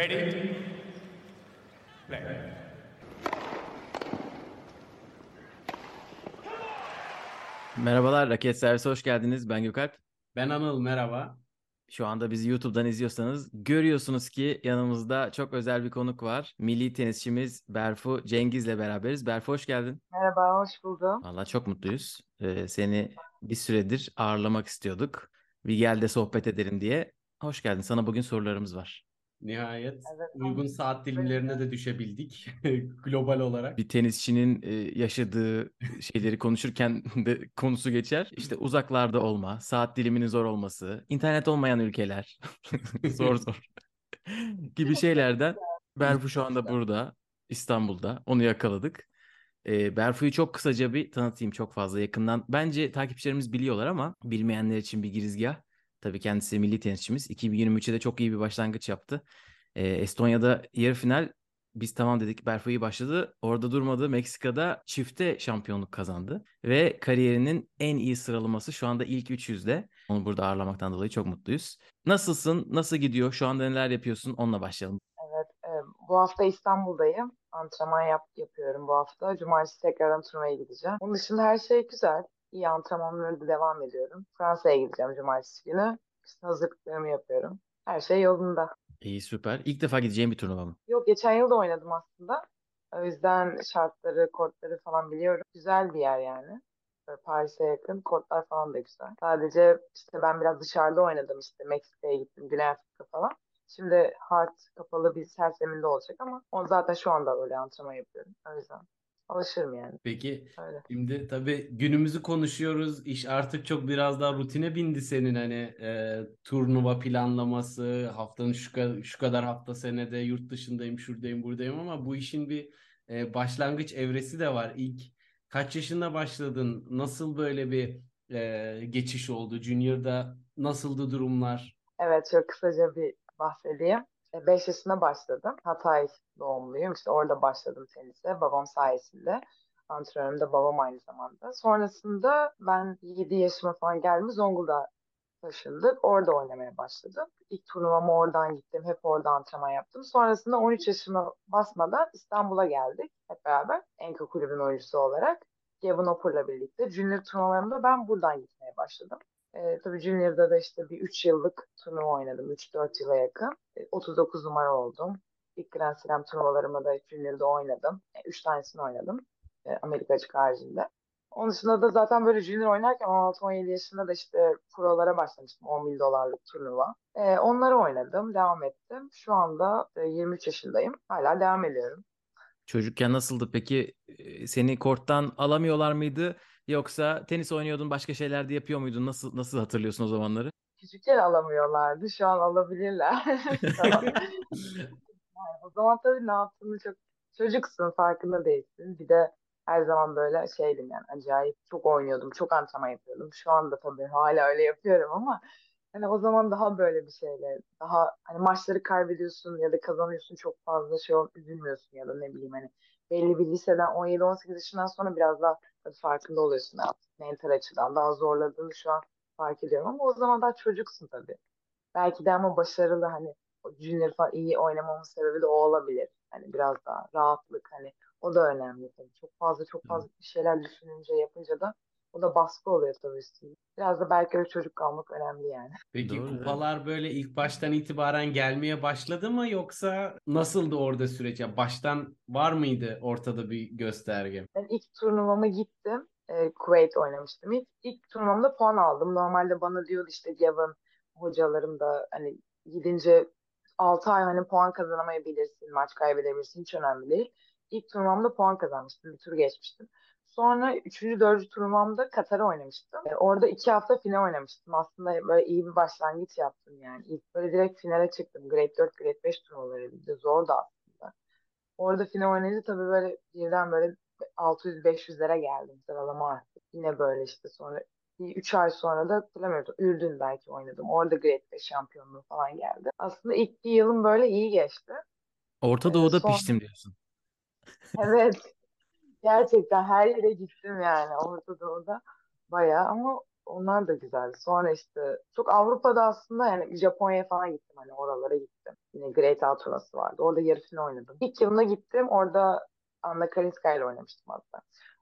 Ready? Play. Merhabalar, Raket Servisi hoş geldiniz. Ben Gökalp. Ben Anıl, merhaba. Şu anda bizi YouTube'dan izliyorsanız görüyorsunuz ki yanımızda çok özel bir konuk var. Milli tenisçimiz Berfu Cengiz'le beraberiz. Berfu hoş geldin. Merhaba, hoş buldum. Valla çok mutluyuz. Ee, seni bir süredir ağırlamak istiyorduk. Bir gel de sohbet edelim diye. Hoş geldin. Sana bugün sorularımız var. Nihayet Evet, uygun saat dilimlerine de düşebildik global olarak. Bir tenisçinin e, yaşadığı şeyleri konuşurken de konusu geçer. İşte uzaklarda olma, saat diliminin zor olması, internet olmayan ülkeler, zor zor gibi şeylerden. Berfu şu anda burada, İstanbul'da. Onu yakaladık. E, Berfu'yu çok kısaca bir tanıtayım çok fazla yakından. Bence takipçilerimiz biliyorlar ama bilmeyenler için bir girizgah. Tabii kendisi milli tenisçimiz. 2023'e de çok iyi bir başlangıç yaptı. E, Estonya'da yarı final biz tamam dedik Berfu iyi başladı. Orada durmadı. Meksika'da çifte şampiyonluk kazandı. Ve kariyerinin en iyi sıralaması şu anda ilk 300'de. Onu burada ağırlamaktan dolayı çok mutluyuz. Nasılsın? Nasıl gidiyor? Şu anda neler yapıyorsun? Onunla başlayalım. Evet, e, bu hafta İstanbul'dayım. Antrenman yap, yapıyorum bu hafta. Cumartesi tekrardan turnuvaya gideceğim. Onun dışında her şey güzel. İyi antrenmanlara da devam ediyorum. Fransa'ya gideceğim cumartesi günü. İşte hazırlıklarımı yapıyorum. Her şey yolunda. İyi süper. İlk defa gideceğim bir turnuva mı? Yok geçen yıl da oynadım aslında. O yüzden şartları, kortları falan biliyorum. Güzel bir yer yani. Böyle Paris'e yakın. Kortlar falan da güzel. Sadece işte ben biraz dışarıda oynadım işte. Meksika'ya gittim, Güney Afrika falan. Şimdi hard kapalı bir serseminde olacak ama on zaten şu anda öyle antrenman yapıyorum. O yüzden alışırım yani. Peki Öyle. şimdi tabii günümüzü konuşuyoruz. İş artık çok biraz daha rutine bindi senin hani e, turnuva planlaması, haftanın şu, ka- şu kadar hafta senede yurt dışındayım, şuradayım, buradayım ama bu işin bir e, başlangıç evresi de var. İlk kaç yaşında başladın? Nasıl böyle bir e, geçiş oldu? Junior'da nasıldı durumlar? Evet çok kısaca bir bahsedeyim. 5 yaşında başladım. Hatay doğumluyum. İşte orada başladım tenise. Babam sayesinde. Antrenörüm de babam aynı zamanda. Sonrasında ben 7 yaşıma falan geldim. Zonguldak'a taşındık. Orada oynamaya başladım. İlk turnuvama oradan gittim. Hep orada antrenman yaptım. Sonrasında 13 yaşıma basmadan İstanbul'a geldik. Hep beraber. Enka Kulübü'nün oyuncusu olarak. Gavin Hopper'la birlikte. Junior turnuvalarımda ben buradan gitmeye başladım. E, tabii Junior'da da işte bir 3 yıllık turnuva oynadım. 3-4 yıla yakın. E, 39 numara oldum. İlk Grand Slam turnuvalarıma da Junior'da oynadım. 3 tanesini oynadım. E, Amerika açık haricinde. Onun dışında da zaten böyle Junior oynarken 16-17 yaşında da işte prolara başlamıştım. 10 bin dolarlık turnuva. E, onları oynadım. Devam ettim. Şu anda e, 23 yaşındayım. Hala devam ediyorum. Çocukken nasıldı peki? Ee, Seni korttan alamıyorlar mıydı? Yoksa tenis oynuyordun, başka şeyler de yapıyor muydun? Nasıl nasıl hatırlıyorsun o zamanları? Küçükken alamıyorlardı. Şu an alabilirler. O zaman tabii ne yaptığını çok çocuksun farkında değilsin. Bir de her zaman böyle şeydim yani acayip çok oynuyordum. Çok antrenman yapıyordum. Şu anda tabii hala öyle yapıyorum ama hani o zaman daha böyle bir şeyle daha hani maçları kaybediyorsun ya da kazanıyorsun çok fazla şey ol- üzülmüyorsun ya da ne bileyim hani belli bir liseden 17-18 yaşından sonra biraz daha farkında oluyorsun yaptığını, mental açıdan daha zorladığını şu an fark ediyorum ama o zaman daha çocuksun tabii. Belki de ama başarılı hani junior falan iyi oynamamın sebebi de o olabilir. Hani biraz daha rahatlık hani o da önemli tabii. Çok fazla çok fazla bir şeyler düşününce yapınca da o da baskı oluyor tabii üstüne. Biraz da belki öyle çocuk kalmak önemli yani. Peki Doğru, kupalar böyle ilk baştan itibaren gelmeye başladı mı yoksa nasıldı orada süreç? Ya baştan var mıydı ortada bir gösterge? Ben ilk turnuvama gittim. Ee, Kuveyt oynamıştım. İlk, ilk turnuvamda puan aldım. Normalde bana diyordu işte Gavin hocalarım da hani gidince 6 ay hani puan kazanamayabilirsin, maç kaybedebilirsin hiç önemli değil. İlk turnuvamda puan kazanmıştım, bir tur geçmiştim. Sonra 3. 4. turnuvamda Katar'a oynamıştım. Ee, orada 2 hafta final oynamıştım. Aslında böyle iyi bir başlangıç yaptım yani. İlk böyle direkt finale çıktım. Grade 4, Grade 5 turnuvaları bir de zordu aslında. Orada final oynayınca tabii böyle birden böyle 600-500'lere geldim sıralama arttı. Yine böyle işte sonra bir 3 ay sonra da hatırlamıyorum. Ürdün belki oynadım. Orada Grade 5 şampiyonluğu falan geldi. Aslında ilk bir yılım böyle iyi geçti. Orta Ee, Doğu'da son piştim diyorsun. evet gerçekten her yere gittim yani Orta Doğu'da bayağı ama Onlar da güzeldi. Sonra işte çok Avrupa'da aslında yani Japonya'ya falan gittim hani oralara gittim. Yine Great Out turnuvası vardı. Orada yarı final oynadım. İlk yılına gittim. Orada Anna Kalinska ile oynamıştım hatta.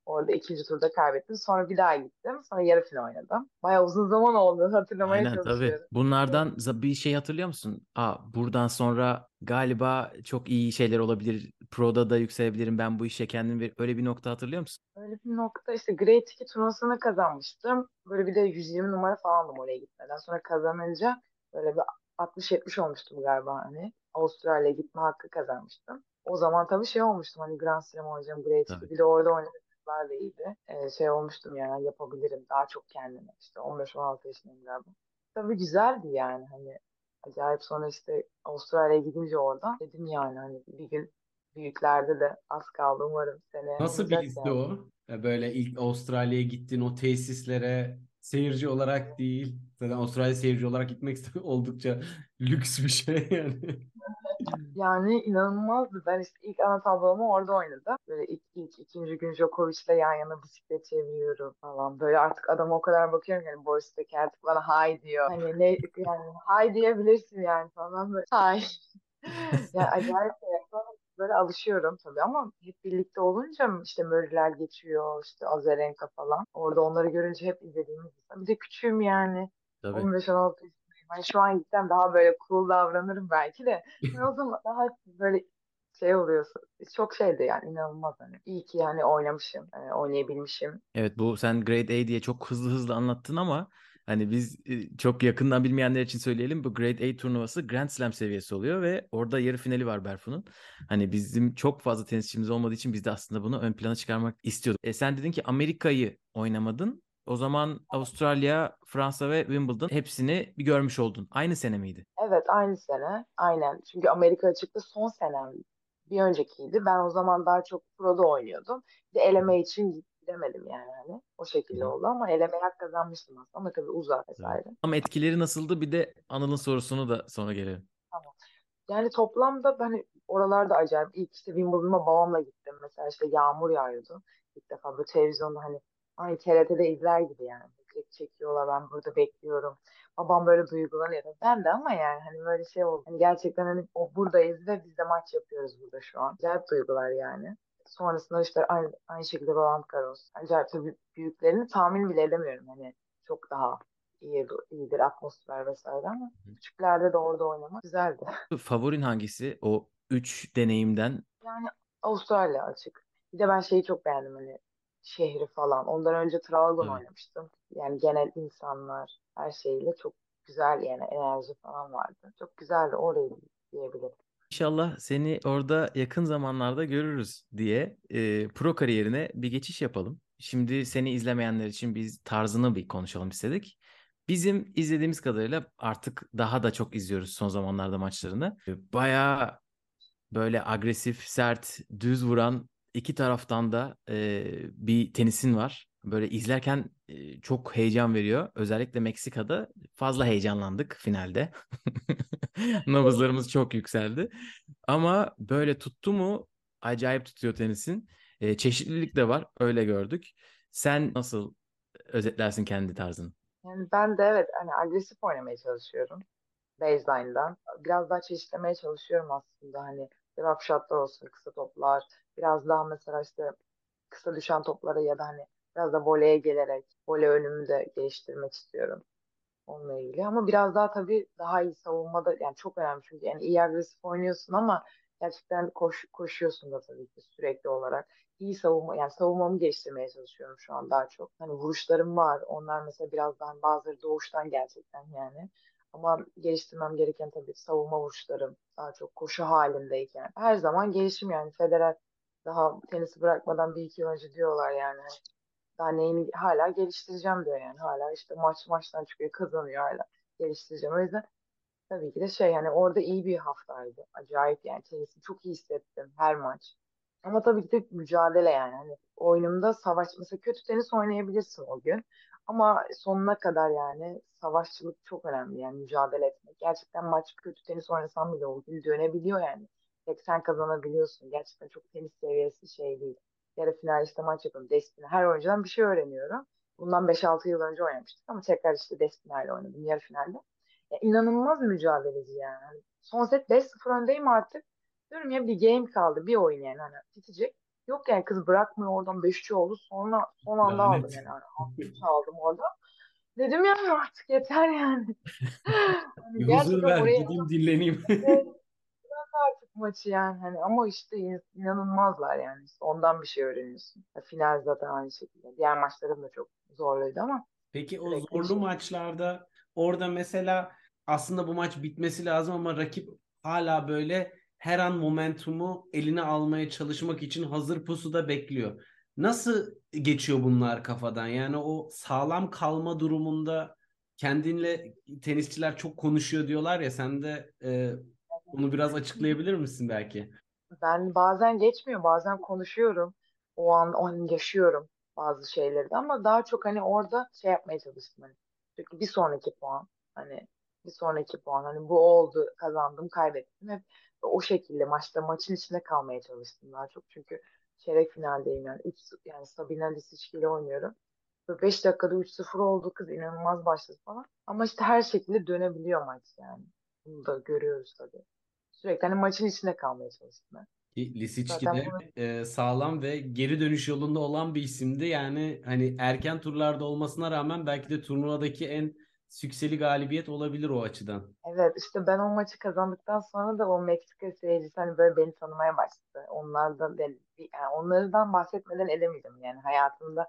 Orada ikinci turda kaybettim. Sonra bir daha gittim. Sonra yarı final oynadım. Bayağı uzun zaman oldu. Hatırlamaya Aynen tabii. çalışıyorum. Bunlardan za- bir şey hatırlıyor musun? Aa, buradan sonra galiba çok iyi şeyler olabilir. Pro'da da yükselebilirim. Ben bu işe kendim ver- öyle bir nokta hatırlıyor musun? Öyle bir nokta işte Great 2 turnuvasını kazanmıştım. Böyle bir de 120 numara falandım oraya gitmeden. Sonra kazanınca böyle bir 60-70 olmuştum galiba hani. Avustralya'ya gitme hakkı kazanmıştım. O zaman tabii şey olmuştum hani Grand Slam oynayacağım Great 2. Tabii. Bir de orada oynadıklar da iyiydi. Ee, şey olmuştum yani yapabilirim daha çok kendime. İşte 15-16 yaşındayım galiba. Tabii güzeldi yani hani acayip sonra işte Avustralya'ya gidince oradan dedim yani hani bir gün büyüklerde de az kaldı umarım sene Nasıl bir histi yani. o? Ya Böyle ilk Avustralya'ya gittin o tesislere seyirci olarak değil. Zaten Avustralya seyirci olarak gitmek oldukça lüks bir şey yani. Yani inanılmazdı. Ben işte ilk ana tablomu orada oynadım. Böyle ilk, ilk ikinci gün Djokovic'le yan yana bisiklet çeviriyorum falan. Böyle artık adama o kadar bakıyorum yani Boris Becker artık bana hay diyor. Hani ne yani hay diyebilirsin yani falan böyle hay. Yani acayip şey. Böyle alışıyorum tabii ama hep birlikte olunca işte Murray'ler geçiyor işte Azarenka falan. Orada onları görünce hep izlediğimiz. Bir de küçüğüm yani. Tabii. 15-16 yaşındayım. Hani şu an gitsem daha böyle cool davranırım belki de. Ben o zaman daha böyle şey oluyorsun. Çok şeydi yani inanılmaz hani. İyi ki yani oynamışım, hani oynayabilmişim. Evet bu sen Grade A diye çok hızlı hızlı anlattın ama hani biz e, çok yakından bilmeyenler için söyleyelim. Bu Grade A turnuvası Grand Slam seviyesi oluyor ve orada yarı finali var Berfu'nun. Hani bizim çok fazla tenisçimiz olmadığı için biz de aslında bunu ön plana çıkarmak istiyorduk. E sen dedin ki Amerika'yı oynamadın. O zaman Avustralya, Fransa ve Wimbledon hepsini bir görmüş oldun. Aynı sene miydi? Evet aynı sene aynen. Çünkü Amerika açıkta son senem bir öncekiydi. Ben o zaman daha çok pro'da oynuyordum. Bir de eleme için gidemedim yani hani. O şekilde oldu ama elemeye hak kazanmıştım aslında. Ama tabii uzak vesaire. Ama etkileri nasıldı? Bir de Anıl'ın sorusunu da sonra gelelim. Yani toplamda ben oralarda acayip ilk işte Wimbledon'a babamla gittim. Mesela işte yağmur yağıyordu. İlk defa bu televizyonda hani aynı TRT'de izler gibi yani. Direkt çekiyorlar ben burada bekliyorum. Babam böyle duygulanıyor. Ben de ama yani hani böyle şey oldu. Hani gerçekten hani o buradayız ve biz de maç yapıyoruz burada şu an. Acayip duygular yani. Sonrasında işte aynı, aynı şekilde Roland Garros. Acayip tabii büyüklerini tahmin bile edemiyorum. Hani çok daha iyi, iyidir atmosfer vesaire ama küçüklerde de orada oynamak güzeldi. Favorin hangisi? O üç deneyimden Yani Avustralya açık. Bir de ben şeyi çok beğendim hani şehri falan. Ondan önce Trabzon Evet. oynamıştım. Yani genel insanlar her şeyle çok güzel yani enerji falan vardı. Çok güzeldi orayı diyebilirim. İnşallah seni orada yakın zamanlarda görürüz diye e, pro kariyerine bir geçiş yapalım. Şimdi seni izlemeyenler için biz tarzını bir konuşalım istedik. Bizim izlediğimiz kadarıyla artık daha da çok izliyoruz son zamanlarda maçlarını. Bayağı böyle agresif, sert, düz vuran iki taraftan da e, bir tenisin var. Böyle izlerken e, çok heyecan veriyor. Özellikle Meksika'da fazla heyecanlandık finalde. Nabızlarımız çok yükseldi. Ama böyle tuttu mu acayip tutuyor tenisin. E, çeşitlilik de var. Öyle gördük. Sen nasıl özetlersin kendi tarzını? Yani ben de evet hani agresif oynamaya çalışıyorum. Baseline'dan. Biraz daha çeşitlemeye çalışıyorum aslında. Hani drop shotlar olsun, kısa toplar. Biraz daha mesela işte kısa düşen toplara ya da hani biraz da voleye gelerek voley önümü de geliştirmek istiyorum onunla ilgili. Ama biraz daha tabii daha iyi savunmada yani çok önemli çünkü yani iyi agresif oynuyorsun ama gerçekten koş, koşuyorsun da tabii ki sürekli olarak. İyi savunma yani savunmamı geliştirmeye çalışıyorum şu an daha çok. Hani vuruşlarım var. Onlar mesela biraz daha bazıları doğuştan gerçekten yani. Ama geliştirmem gereken tabii savunma vuruşlarım daha çok koşu halindeyken. Her zaman gelişim yani. Federer daha tenisi bırakmadan bir iki yıl önce diyorlar yani. Hani daha neyini hala geliştireceğim diyor yani. Hala işte maç maçtan çıkıyor kazanıyor hala geliştireceğim. O yüzden tabii ki de şey yani orada iyi bir haftaydı. Acayip yani tenisi çok iyi hissettim her maç. Ama tabii ki de mücadele yani. Hani oyunumda savaş mesela kötü tenis oynayabilirsin o gün. Ama sonuna kadar yani savaşçılık çok önemli yani mücadele etmek. Gerçekten maç kötü tenis oynasan bile o gün dönebiliyor yani. Tek sen kazanabiliyorsun. Gerçekten çok tenis seviyesi şey değil yarı final işte maç yapıyorum. Destiny. Her oyuncudan bir şey öğreniyorum. Bundan 5-6 yıl önce oynamıştık ama tekrar işte Destiny oynadım yarı finalde. Ya, inanılmaz mücadeleci yani. Hani son set 5-0 öndeyim artık. Diyorum ya bir game kaldı bir oyun yani hani bitecek. Yok yani kız bırakmıyor oradan 5 oldu. Sonra son anda Lanet. aldım yani. Altı aldım orada. Dedim ya artık yeter yani. Hani huzur ver, oraya gideyim dinleneyim. Maçı yani hani ama işte in- inanılmazlar yani. İşte ondan bir şey öğreniyorsun. Ya final zaten aynı şekilde. Diğer maçlarım da çok zorluydu ama Peki o zorlu şey. maçlarda orada mesela aslında bu maç bitmesi lazım ama rakip hala böyle her an momentumu eline almaya çalışmak için hazır pusuda bekliyor. Nasıl geçiyor bunlar kafadan? Yani o sağlam kalma durumunda kendinle tenisçiler çok konuşuyor diyorlar ya sen de e, bunu biraz açıklayabilir misin belki? ben bazen geçmiyor bazen konuşuyorum. O an, o an yaşıyorum bazı şeyleri de ama daha çok hani orada şey yapmaya çalıştım hani. Çünkü bir sonraki puan hani bir sonraki puan hani bu oldu kazandım kaybettim hep o şekilde maçta maçın içinde kalmaya çalıştım daha çok çünkü çeyrek finaldeyim yani üç, yani Sabina Lisicki ile oynuyorum. 5 dakikada 3-0 oldu kız inanılmaz başladı falan. Ama işte her şekilde dönebiliyor maç yani. Bunu da görüyoruz tabii. Sürekli hani maçın içinde kalmaya çalıştım ben. Ki Lisicki de bunu- e, sağlam ve geri dönüş yolunda olan bir isimdi. Yani hani erken turlarda olmasına rağmen belki de turnuvadaki en sükseli galibiyet olabilir o açıdan. Evet işte ben o maçı kazandıktan sonra da o Meksika seyircisi hani böyle beni tanımaya başladı. Onlardan yani, onlardan bahsetmeden edemeyeceğim yani hayatımda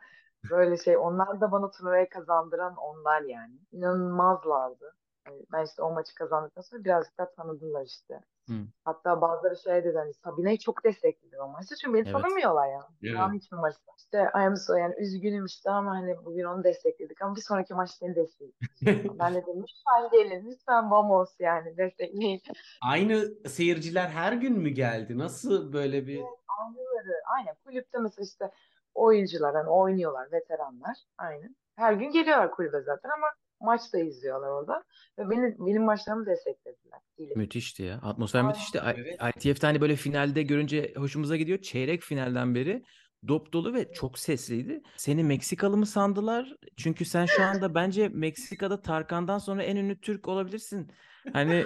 böyle şey onlar da bana turnuvayı kazandıran onlar yani. İnanılmazlardı. Yani ben işte o maçı kazandıktan sonra birazcık daha tanıdılar işte. Hı. Hatta bazıları şey dedi hani Sabine'yi çok destekledi o maçta çünkü beni Evet. tanımıyorlar ya. Evet. Dünyanın hiçbir maçta. İşte I am so yani üzgünüm işte ama hani bugün onu destekledik ama bir sonraki maç seni destekleyeceğim. ben de dedim lütfen gelin lütfen vamos yani destekleyin. Aynı seyirciler her gün mü geldi? Nasıl böyle bir Aynıları aynen kulüpte mesela işte oyuncular hani oynuyorlar veteranlar aynen. Her gün geliyorlar kulübe zaten ama maç da izliyorlar orada ve beni, benim maçlarımı desteklediler. Müthişti ya. Atmosfer Aynen. müthişti. Evet. ITF'de hani böyle finalde görünce hoşumuza gidiyor. Çeyrek finalden beri dop dolu ve çok sesliydi. Seni Meksikalı mı sandılar? Çünkü sen şu anda bence Meksika'da Tarkan'dan sonra en ünlü Türk olabilirsin. Hani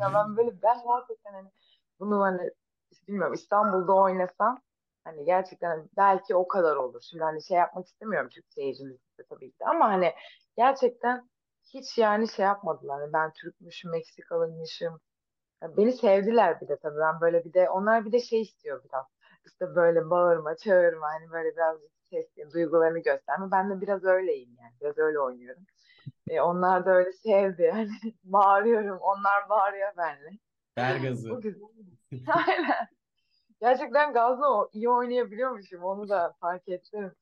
ya ben böyle ben gerçekten hani bunu hani bilmiyorum İstanbul'da oynasam hani gerçekten belki o kadar olur. Şimdi hani şey yapmak istemiyorum çünkü seyircimizde tabii ki ama hani gerçekten hiç yani şey yapmadılar. Ben Türkmüşüm, Meksikalıymışım. Beni sevdiler bir de tabii ben böyle bir de onlar bir de şey istiyor biraz. İşte böyle bağırma, çağırma hani böyle birazcık ses, duygularını gösterme. Ben de biraz öyleyim yani. Biraz öyle oynuyorum. E, onlar da öyle sevdi yani. Bağırıyorum. Onlar bağırıyor benimle. ver gazı? Bu güzel. Aynen. Gerçekten gazla o iyi oynayabiliyormuşum. Onu da fark ettim.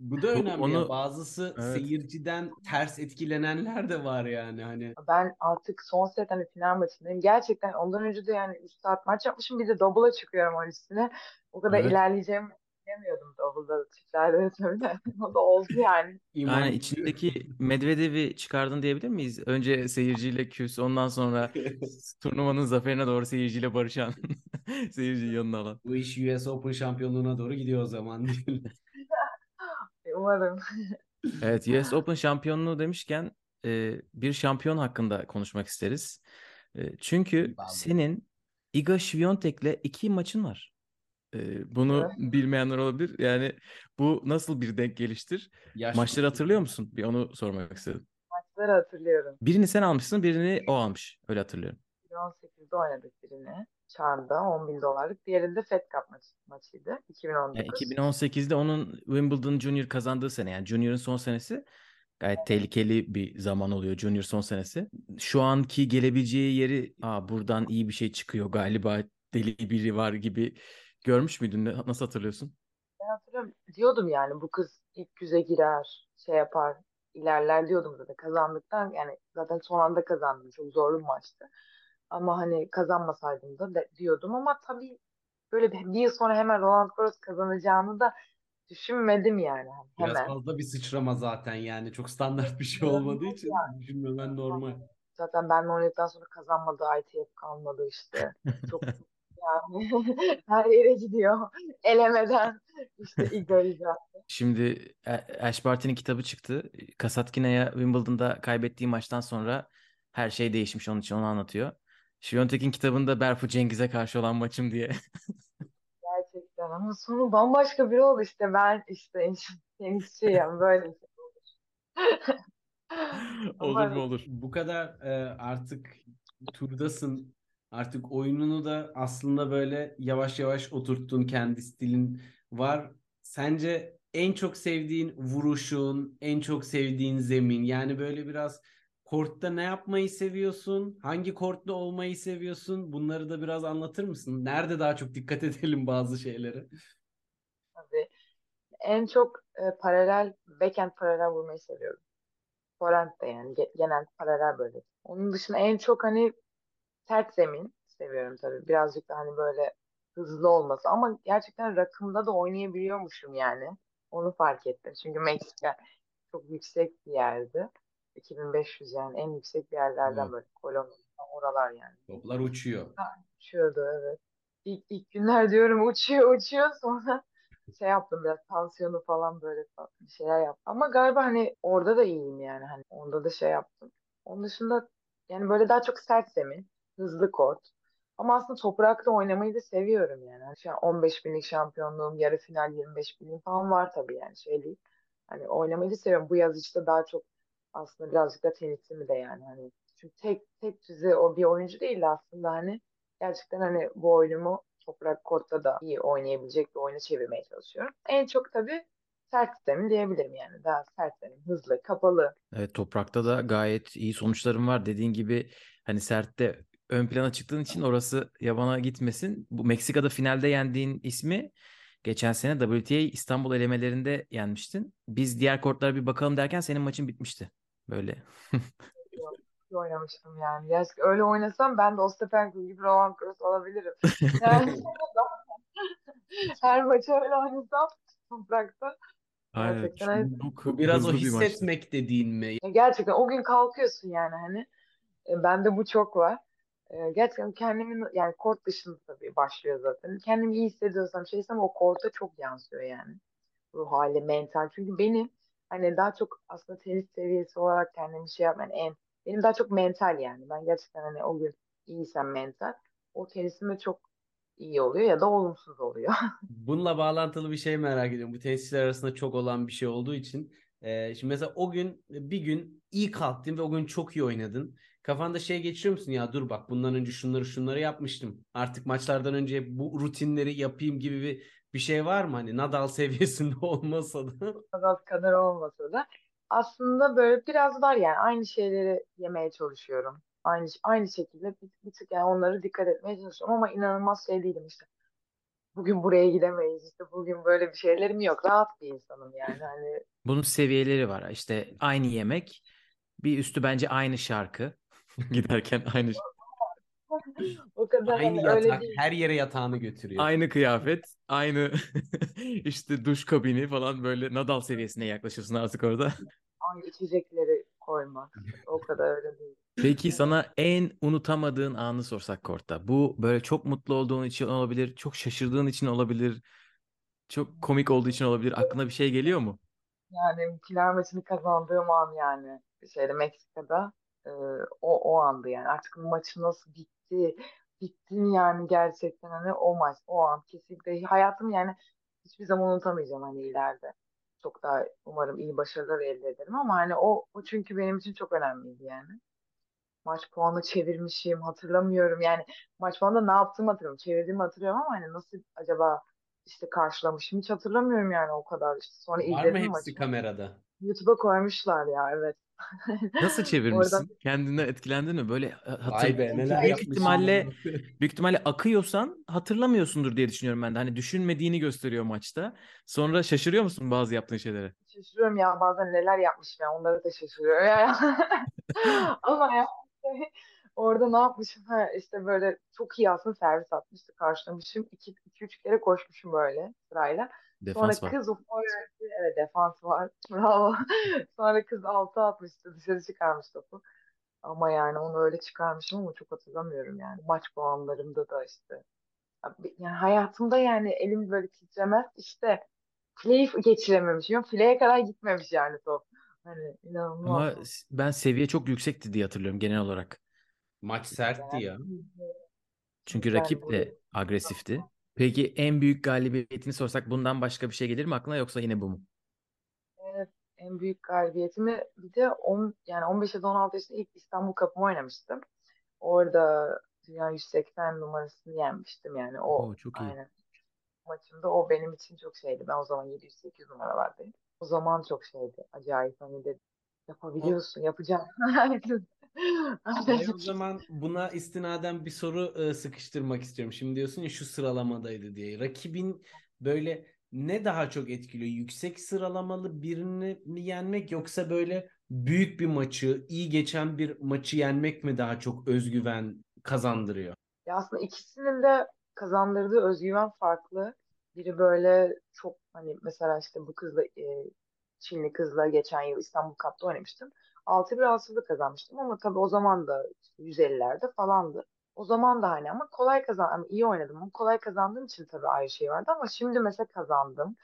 Bu da önemli ya. onu- Bazısı Evet. seyirciden ters etkilenenler de var yani hani. Ben artık son set hani final maçındayım. Gerçekten ondan önce de yani 3 saat maç yapmışım. Bir de double'a çıkıyorum onun üstüne. O kadar Evet. ilerleyeceğimi bilmiyordum double'da. Çiftlerde de. O da oldu yani. İman yani içindeki Medvedev'i çıkardın diyebilir miyiz? Önce seyirciyle küs, ondan sonra turnuvanın zaferine doğru seyirciyle barışan, seyirciyi yanına alan. Bu iş US Open şampiyonluğuna doğru gidiyor o zaman diyelim. Umarım. Evet, US Open şampiyonluğu demişken e, bir şampiyon hakkında konuşmak isteriz. E, çünkü Vallahi. senin Iga Świątek'le iki maçın var. E, bunu bilmeyenler olabilir. Yani bu nasıl bir denk geliştir? Yaş Maçları hatırlıyor musun? Bir onu sormak istedim. Maçları hatırlıyorum. Birini sen almışsın, birini o almış. Öyle hatırlıyorum. 2018'de oynadık birini. Çar'da 10 bin dolarlık. Diğeri de Fed Cup maçı, maçıydı. 2019. Yani 2018'de onun Wimbledon Junior kazandığı sene yani Junior'ın son senesi. Gayet tehlikeli bir zaman oluyor Junior son senesi. Şu anki gelebileceği yeri Aa, buradan iyi bir şey çıkıyor galiba deli biri var gibi görmüş müydün? Nasıl hatırlıyorsun? Ben hatırlıyorum. Diyordum yani bu kız ilk yüze girer, şey yapar, ilerler diyordum zaten kazandıktan yani zaten son anda kazandım. Çok zorlu bir maçtı. Ama hani kazanmasaydım da de- diyordum ama tabii böyle bir, bir yıl sonra hemen Roland Garros kazanacağını da düşünmedim yani hani Biraz hemen. fazla bir sıçrama zaten yani. Çok standart bir şey olmadığı için düşünmemen normal. Zaten benle oynadıktan sonra kazanmadı, ITF kalmadı işte. Çok yani. Her yere gidiyor. Elemeden işte Igor Icardi. Şimdi A- Ash Barty'nin kitabı çıktı. Kasatkina'ya Wimbledon'da kaybettiği maçtan sonra her şey değişmiş onun için onu anlatıyor. Şiyontek'in kitabında Berfu Cengiz'e karşı olan maçım diye. Gerçekten ama sonu bambaşka biri oldu işte ben işte tenisçiyim böyle şey olur. Olur mu olur. Bu kadar e, artık turdasın. Artık oyununu da aslında böyle yavaş yavaş oturttun. Kendi stilin var. Sence en çok sevdiğin vuruşun, en çok sevdiğin zemin yani böyle biraz kortta ne yapmayı seviyorsun? Hangi kortta olmayı seviyorsun? Bunları da biraz anlatır mısın? Nerede daha çok dikkat edelim bazı şeylere? en çok e, paralel backhand paralel vurmayı seviyorum. Forehand de yani ge- genel paralel böyle. Onun dışında en çok hani sert zemin seviyorum tabii. Birazcık da hani böyle hızlı olması ama gerçekten rakımda da oynayabiliyormuşum yani. Onu fark ettim. Çünkü Meksika çok yüksek bir yerdi. 2500 yani en yüksek yerlerden Evet. böyle Kolombiya oralar yani. Toplar uçuyor. Uçuyordu evet. İlk, ilk günler diyorum uçuyor uçuyor sonra şey yaptım biraz tansiyonu falan böyle bir şeyler yaptım. Ama galiba hani orada da iyiyim yani hani onda da şey yaptım. Onun dışında yani böyle daha çok sert zemin, hızlı kort. Ama aslında toprakta oynamayı da seviyorum yani. Hani şu an 15 binlik şampiyonluğum, yarı final 25 binlik falan var tabii yani şey değil. Hani oynamayı da seviyorum. Bu yaz işte daha çok aslında birazcık da tenisimi de yani hani. Çünkü tek tek düze o bir oyuncu değil de aslında hani gerçekten hani bu oyunumu toprak kortta da iyi oynayabilecek bir oyuna çevirmeye çalışıyorum. En çok tabii sert zemin diyebilirim yani. Daha sert zemin, hızlı, kapalı. Evet toprakta da gayet iyi sonuçlarım var. Dediğin gibi hani sertte ön plana çıktığın için orası yabana gitmesin. Bu Meksika'da finalde yendiğin ismi geçen sene WTA İstanbul elemelerinde yenmiştin. Biz diğer kortlara bir bakalım derken senin maçın bitmişti. Böyle. oynamıştım yani. Gerçekten öyle oynasam ben de Ostapenko gibi Roland Garros olabilirim. Yani her maçı öyle oynasam toprakta Aynen. gerçekten Çok biraz o hızlı bir hissetmek dediğin mi? Gerçekten o gün kalkıyorsun yani hani e, bende bu çok var. E, gerçekten kendimi yani kort dışında tabii başlıyor zaten. Kendimi iyi hissediyorsam şeysem o korta çok yansıyor yani. Ruh hali, mental. Çünkü benim hani daha çok aslında tenis seviyesi olarak kendimi şey yapmayan en benim daha çok mental yani. Ben gerçekten hani o gün iyiysem mental o tenisime çok iyi oluyor ya da olumsuz oluyor. Bununla bağlantılı bir şey merak ediyorum. Bu tenisçiler arasında çok olan bir şey olduğu için. Ee, şimdi mesela o gün bir gün iyi kalktın ve o gün çok iyi oynadın. Kafanda şey geçiriyor musun? Ya dur bak bundan önce şunları şunları yapmıştım. Artık maçlardan önce bu rutinleri yapayım gibi bir bir şey var mı? Hani Nadal seviyesinde olmasa da. kadar kadar olmasa da aslında böyle biraz var yani aynı şeyleri yemeye çalışıyorum. Aynı aynı şekilde bir, bir tık yani onları dikkat etmeye çalışıyorum ama inanılmaz şey değilim işte. Bugün buraya gidemeyiz işte bugün böyle bir şeylerim yok. Rahat bir insanım yani hani Bunun seviyeleri var. İşte aynı yemek, bir üstü bence aynı şarkı. Giderken aynı o kadar Aynı hani öyle yatak değil. her yere yatağını götürüyor. aynı kıyafet, aynı işte duş kabini falan böyle Nadal seviyesine yaklaşırsın artık orada. Aynı içecekleri koymak. O kadar öyle değil. Peki sana en unutamadığın anı sorsak Kort'ta. Bu böyle çok mutlu olduğun için olabilir, çok şaşırdığın için olabilir, çok komik olduğu için olabilir. Aklına bir şey geliyor mu? Yani final maçını kazandığım an yani şeyde Meksika'da e, o o andı yani artık maçı nasıl bitti bittim yani gerçekten hani o maç o an kesinlikle. Hayatım yani hiçbir zaman unutamayacağım hani ileride. Çok daha umarım iyi başarılar elde ederim ama hani o o çünkü benim için çok önemliydi yani. Maç puanı çevirmişim hatırlamıyorum. Yani maç puanında ne yaptığımı hatırlıyorum çevirdiğimi hatırlıyorum ama hani nasıl acaba işte karşılamışım hiç hatırlamıyorum yani o kadar işte sonra Var mı hepsi maçı. kamerada? YouTube'a koymuşlar ya evet. Nasıl Oradan çevirmişsin? Kendine etkilendin mi? Böyle e, hatır... Vay be neler Büyük ihtimalle büyük ihtimalle akıyorsan hatırlamıyorsundur diye düşünüyorum ben de. Hani düşünmediğini gösteriyor maçta. Sonra şaşırıyor musun bazı yaptığın şeylere? şaşırıyorum ya bazen neler yapmışım ya onları da şaşırıyorum ya. Ama ya orada ne yapmışım ha işte böyle çok iyi aslında servis atmıştı karşılamışım. 2 3 kere koşmuşum böyle sırayla. Sonra Defans var. kız o forveti evet defans var. Bravo. Sonra kız altı atmıştı dışarı çıkarmış topu. Ama yani onu öyle çıkarmışım ama çok hatırlamıyorum yani. Maç puanlarımda da işte yani hayatımda yani elim böyle titremez. İşte fileyi geçirememişim. Fileye kadar gitmemiş yani top. Hani inanılmaz. Ama ben seviye çok yüksekti diye hatırlıyorum genel olarak. Maç sertti ya. Çünkü Ben rakip de agresifti. Peki en büyük galibiyetini sorsak bundan başka bir şey gelir mi aklına yoksa yine bu mu? Evet, en büyük galibiyetimi bir de 10 yani 15 ya da 16 yaşında ilk İstanbul Cup'ımı oynamıştım. Orada dünya 180 numarasını yenmiştim yani o Oo, çok iyi. aynen maçımda o benim için çok şeydi. Ben o zaman 708 numaralardayım. O zaman çok şeydi. Acayip hani de yapabiliyorsun, yapacağım. Ay, o zaman buna istinaden bir soru e, sıkıştırmak istiyorum. Şimdi diyorsun ya şu sıralamadaydı diye. Rakibin böyle ne daha çok etkiliyor? Yüksek sıralamalı birini mi yenmek yoksa böyle büyük bir maçı, iyi geçen bir maçı yenmek mi daha çok özgüven kazandırıyor? Ya aslında ikisinin de kazandırdığı özgüven farklı. Biri böyle çok hani mesela işte bu kızla e, Çinli kızla geçen yıl İstanbul Cup'ta oynamıştım. 6-1 6-0 kazanmıştım ama tabii o zaman da işte 150'lerde falandı. O zaman da hani ama kolay kazan ama iyi oynadım. Ama kolay kazandığım için tabii ayrı şey vardı ama şimdi mesela kazandım.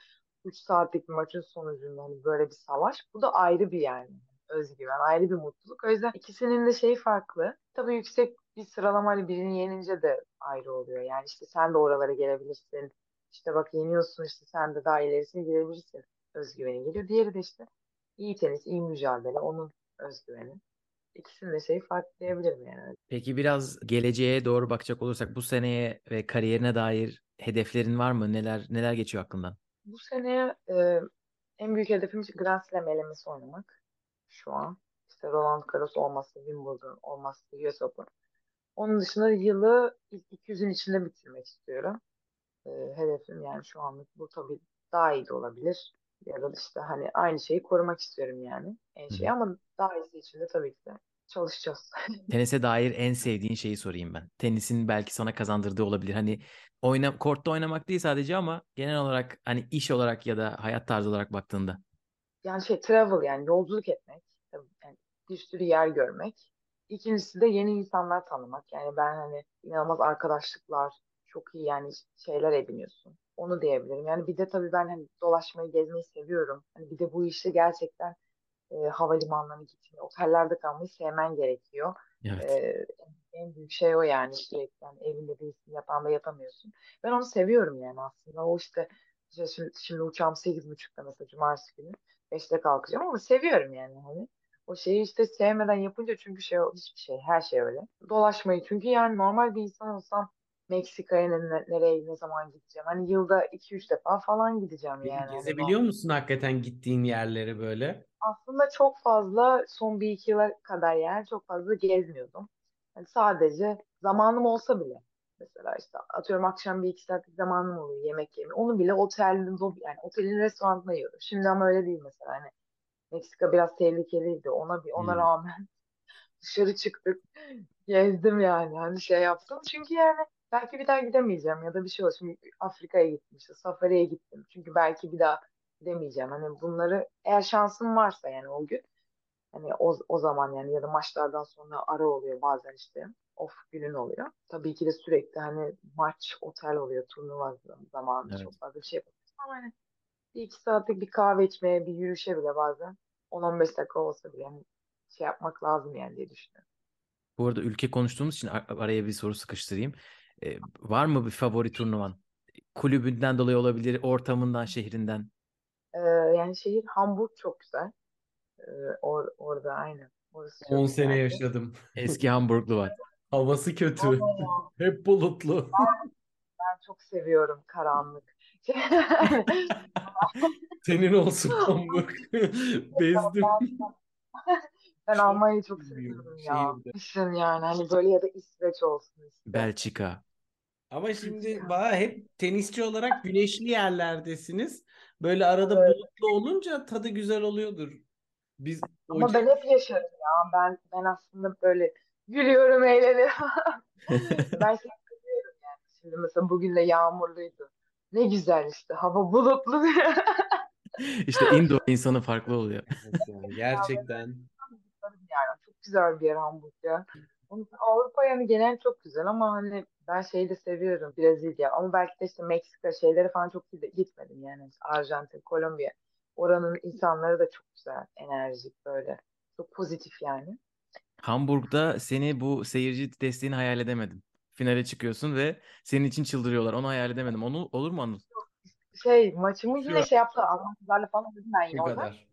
3 saatlik bir maçın sonucunda hani böyle bir savaş. Bu da ayrı bir yani özgüven, ayrı bir mutluluk. O yüzden ikisinin de şeyi farklı. Tabii yüksek bir sıralamayla birini yenince de ayrı oluyor. Yani işte sen de oralara gelebilirsin. İşte bak yeniyorsun işte sen de daha ilerisine girebilirsin. Özgüveni geliyor. Diğeri de işte iyi tenis, iyi mücadele, onun özgüveni. İkisinin de şeyi farklı diyebilirim yani. Peki biraz geleceğe doğru bakacak olursak bu seneye ve kariyerine dair hedeflerin var mı? Neler neler geçiyor aklından? Bu sene e, en büyük hedefim Grand Slam elemesi oynamak şu an. İşte Roland Garros olması, Wimbledon olması, US Open. Onun dışında yılı ilk 200'ün içinde bitirmek istiyorum. E, hedefim yani şu anlık bu tabii daha iyi de olabilir. Ya da işte hani aynı şeyi korumak istiyorum yani en şey ama daha iyisi için de tabii ki de çalışacağız. Tenise dair en sevdiğin şeyi sorayım ben. Tenisin belki sana kazandırdığı olabilir. Hani oyna, kortta oynamak değil sadece ama genel olarak hani iş olarak ya da hayat tarzı olarak baktığında. Yani şey travel yani yolculuk etmek. Yani bir sürü yer görmek. İkincisi de yeni insanlar tanımak. Yani ben hani inanılmaz arkadaşlıklar, çok iyi yani şeyler ediniyorsun. Onu diyebilirim. Yani bir de tabii ben hani dolaşmayı, gezmeyi seviyorum. Hani bir de bu işte gerçekten e, havalimanlarına gitmeyi, otellerde kalmayı sevmen gerekiyor. Evet. E, en büyük şey o yani sürekli yani evinde değilsin, yatağında yatamıyorsun. Ben onu seviyorum yani aslında. O işte, işte şimdi, şimdi uçağım 8.30'da mesela cumartesi günü. 5'te kalkacağım ama seviyorum yani hani. O şeyi işte sevmeden yapınca çünkü şey hiçbir şey her şey öyle. Dolaşmayı çünkü yani normal bir insan olsam Meksika'ya ne, nereye ne zaman gideceğim? Hani yılda 2-3 defa falan gideceğim Peki yani. Hani gezebiliyor musun hakikaten gittiğin yerleri böyle? aslında çok fazla son bir iki yıla kadar yani çok fazla gezmiyordum. Yani sadece zamanım olsa bile mesela işte atıyorum akşam bir iki saatlik zamanım oluyor yemek yemeye. Onu bile otelin yani otelin restoranında yiyorum. Şimdi ama öyle değil mesela hani Meksika biraz tehlikeliydi. Ona bir ona Hmm. rağmen dışarı çıktık. Gezdim yani. Hani şey yaptım. Çünkü yani belki bir daha gidemeyeceğim ya da bir şey olur. Şimdi Afrika'ya gittim işte safariye gittim. Çünkü belki bir daha gidemeyeceğim. Hani bunları eğer şansım varsa yani o gün hani o, o zaman yani ya da maçlardan sonra ara oluyor bazen işte off günün oluyor. Tabii ki de sürekli hani maç otel oluyor turnuva zamanı Evet. çok fazla bir şey yapamıyorsun ama hani bir iki saatlik bir kahve içmeye bir yürüyüşe bile bazen 10-15 dakika olsa bile yani şey yapmak lazım yani diye düşünüyorum. Bu arada ülke konuştuğumuz için ar- araya bir soru sıkıştırayım. Ee, var mı bir favori turnuvan? Kulübünden dolayı olabilir, ortamından, şehrinden. Ee, yani şehir Hamburg çok güzel. Ee, or, orada çok 10 sene güzeldi. yaşadım. Eski Hamburglu var. Havası kötü. Ama Hep bulutlu. ben çok seviyorum karanlık. Senin olsun Hamburg. Bezdim. Ben Almanya'yı çok seviyorum ya. şehirde. Yani hani böyle ya da İsveç olsun işte. Belçika. Ama şimdi bana hep tenisçi olarak güneşli yerlerdesiniz. Böyle arada Evet. bulutlu olunca tadı güzel oluyordur. Biz Ama ben hep yaşarım ya. Ben ben aslında böyle gülüyorum, eğleniyorum. Ben şey seviyorum yani. Şimdi mesela bugün de yağmurluydu. Ne güzel işte. Hava bulutlu. İşte Indo insanı farklı oluyor. Evet yani gerçekten. Güzel bir yer Hamburg ya. Avrupa yani genel çok güzel ama hani Ben şeyi de seviyorum Brezilya ama belki de işte Meksika şeyleri falan çok gitmedim yani. Arjantin, Kolombiya. Oranın insanları da çok güzel, enerjik böyle. Çok pozitif yani. Hamburg'da seni bu seyirci desteğini hayal edemedim. Finale çıkıyorsun ve senin için çıldırıyorlar. Onu hayal edemedim. Onu olur mu Anıl? Şey maçımı yine Şu- şey yaptı. Almancılarla falan dedim ben yine orada. kadar.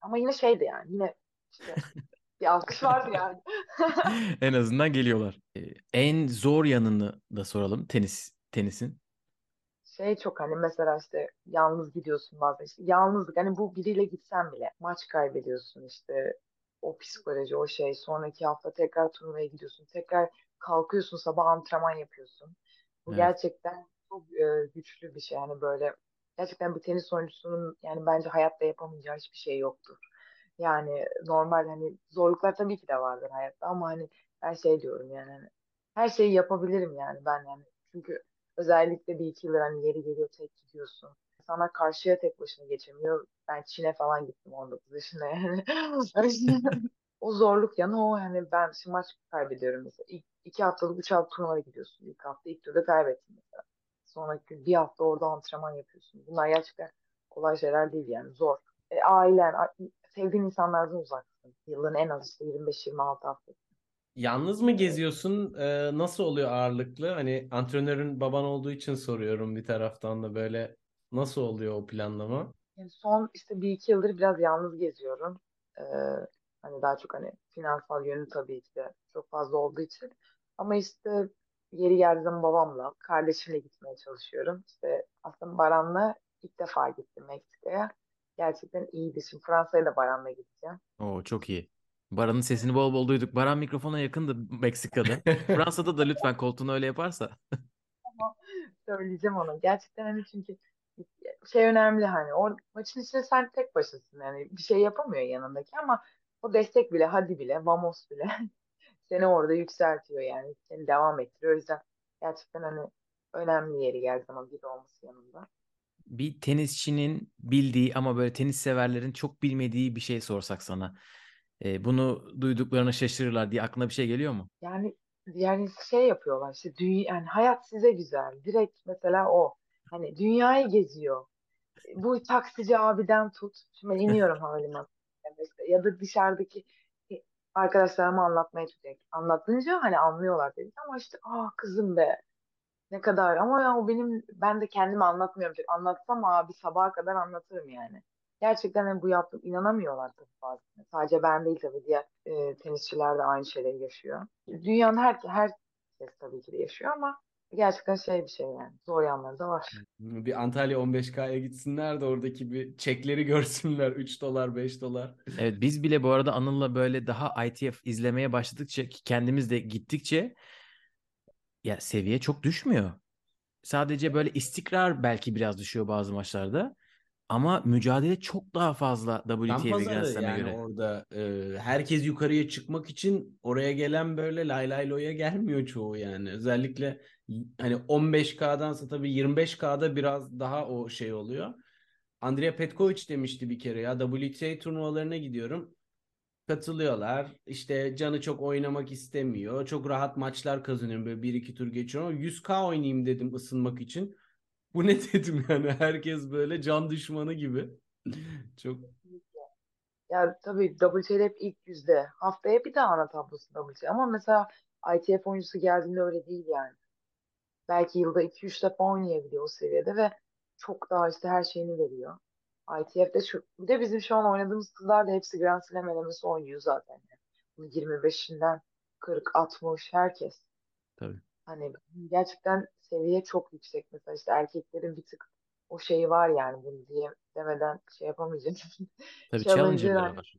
Ama yine şeydi yani. Yine işte bir alkış vardı yani. En azından geliyorlar. Ee, En zor yanını da soralım tenis tenisin. Şey çok hani mesela işte yalnız gidiyorsun bazen işte yalnızlık hani bu biriyle gitsen bile maç kaybediyorsun işte o psikoloji o şey sonraki hafta tekrar turnuvaya gidiyorsun tekrar kalkıyorsun sabah antrenman yapıyorsun bu Evet. gerçekten çok e, güçlü bir şey yani böyle gerçekten bir tenis oyuncusunun yani bence hayatta yapamayacağı hiçbir şey yoktur yani normal hani zorluklar tabii ki de vardır hayatta ama hani ben şey diyorum yani hani her şeyi yapabilirim yani ben yani çünkü Özellikle bir iki yıldır hani yeri geliyor tek gidiyorsun. Sana karşıya tek başına geçemiyor. Ben Çin'e falan gittim 19 yaşında yani. O zorluk yanı o yani ben şimdi maç kaybediyorum mesela. İlk iki haftalık üç hafta turnuvaya gidiyorsun. İlk hafta ilk turda kaybettin mesela. Sonraki gün bir hafta orada antrenman yapıyorsun. Bunlar gerçekten kolay şeyler değil yani zor. E, ailen, sevdiğin insanlardan uzaksın. Yılın en az işte 25-26 hafta. Yalnız mı geziyorsun? Ee, nasıl oluyor ağırlıklı? Hani antrenörün baban olduğu için soruyorum bir taraftan da böyle nasıl oluyor o planlama? Yani son işte bir iki yıldır biraz yalnız geziyorum. Ee, hani daha çok hani finansal yönü tabii ki de çok fazla olduğu için. Ama işte yeri geldiği zaman babamla, kardeşimle gitmeye çalışıyorum. İşte aslında Baran'la ilk defa gittim Meksika'ya. Gerçekten iyiydi. Şimdi Fransa'ya da Baran'la gideceğim. Oo çok iyi. Baran'ın sesini bol bol duyduk. Baran mikrofona yakındı Meksika'da. Fransa'da da lütfen koltuğunu öyle yaparsa. Söyleyeceğim ona. Gerçekten hani çünkü şey önemli hani o maçın içinde sen tek başısın yani bir şey yapamıyor yanındaki ama o destek bile hadi bile vamos bile seni orada yükseltiyor yani seni devam ettiriyor o yüzden gerçekten hani önemli yeri geldiği zaman biri olması yanında. Bir tenisçinin bildiği ama böyle tenis severlerin çok bilmediği bir şey sorsak sana. Ee, bunu duyduklarına şaşırırlar diye aklına bir şey geliyor mu? Yani yani şey yapıyorlar işte dünya yani hayat size güzel direkt mesela o hani dünyayı geziyor bu taksici abiden tut. Şimdi iniyorum havalimanı. işte, ya da dışarıdaki arkadaşlarıma anlatmaya çalışıyorum. Anlatınca hani anlıyorlar dedi ama işte aa kızım be ne kadar ama ya o benim ben de kendimi anlatmıyorum. Anlatsam abi sabaha kadar anlatırım yani. Gerçekten hani bu yaptım inanamıyorlar tabii bazen. Sadece ben değil tabii diğer e, tenisçiler de aynı şeyleri yaşıyor. Dünyanın her herkes tabii ki de yaşıyor ama gerçekten şey bir şey yani. Zor yanları da var. Bir Antalya 15K'ya gitsinler de oradaki bir çekleri görsünler. 3 dolar, 5 dolar. Evet biz bile bu arada Anıl'la böyle daha ITF izlemeye başladıkça kendimiz de gittikçe ya seviye çok düşmüyor. Sadece böyle istikrar belki biraz düşüyor bazı maçlarda. Ama mücadele çok daha fazla WTA ve Grand Slam'e yani göre. orada e, herkes yukarıya çıkmak için oraya gelen böyle lay lay loya gelmiyor çoğu yani. Özellikle hani 15K'dansa tabii 25K'da biraz daha o şey oluyor. Andrea Petkovic demişti bir kere ya WTA turnuvalarına gidiyorum. Katılıyorlar. İşte canı çok oynamak istemiyor. Çok rahat maçlar kazanıyorum. Böyle bir iki tur geçiyorum. 100K oynayayım dedim ısınmak için. Bu ne dedim yani herkes böyle can düşmanı gibi. Çok Ya tabii WTA hep ilk yüzde. Haftaya bir daha ana tablosu WTA. Ama mesela ITF oyuncusu geldiğinde öyle değil yani. Belki yılda 2-3 defa oynayabiliyor o seviyede ve çok daha işte her şeyini veriyor. ITF'de şu, bir de bizim şu an oynadığımız kızlar da hepsi Grand Slam elemesi oynuyor zaten. Yani. Bu 25'inden 40, 60 herkes. Tabii. Hani gerçekten seviye çok yüksek. Mesela işte erkeklerin bir tık o şeyi var yani bunu diye demeden şey yapamayacağım. Tabii Challenger challenger'ları hani var.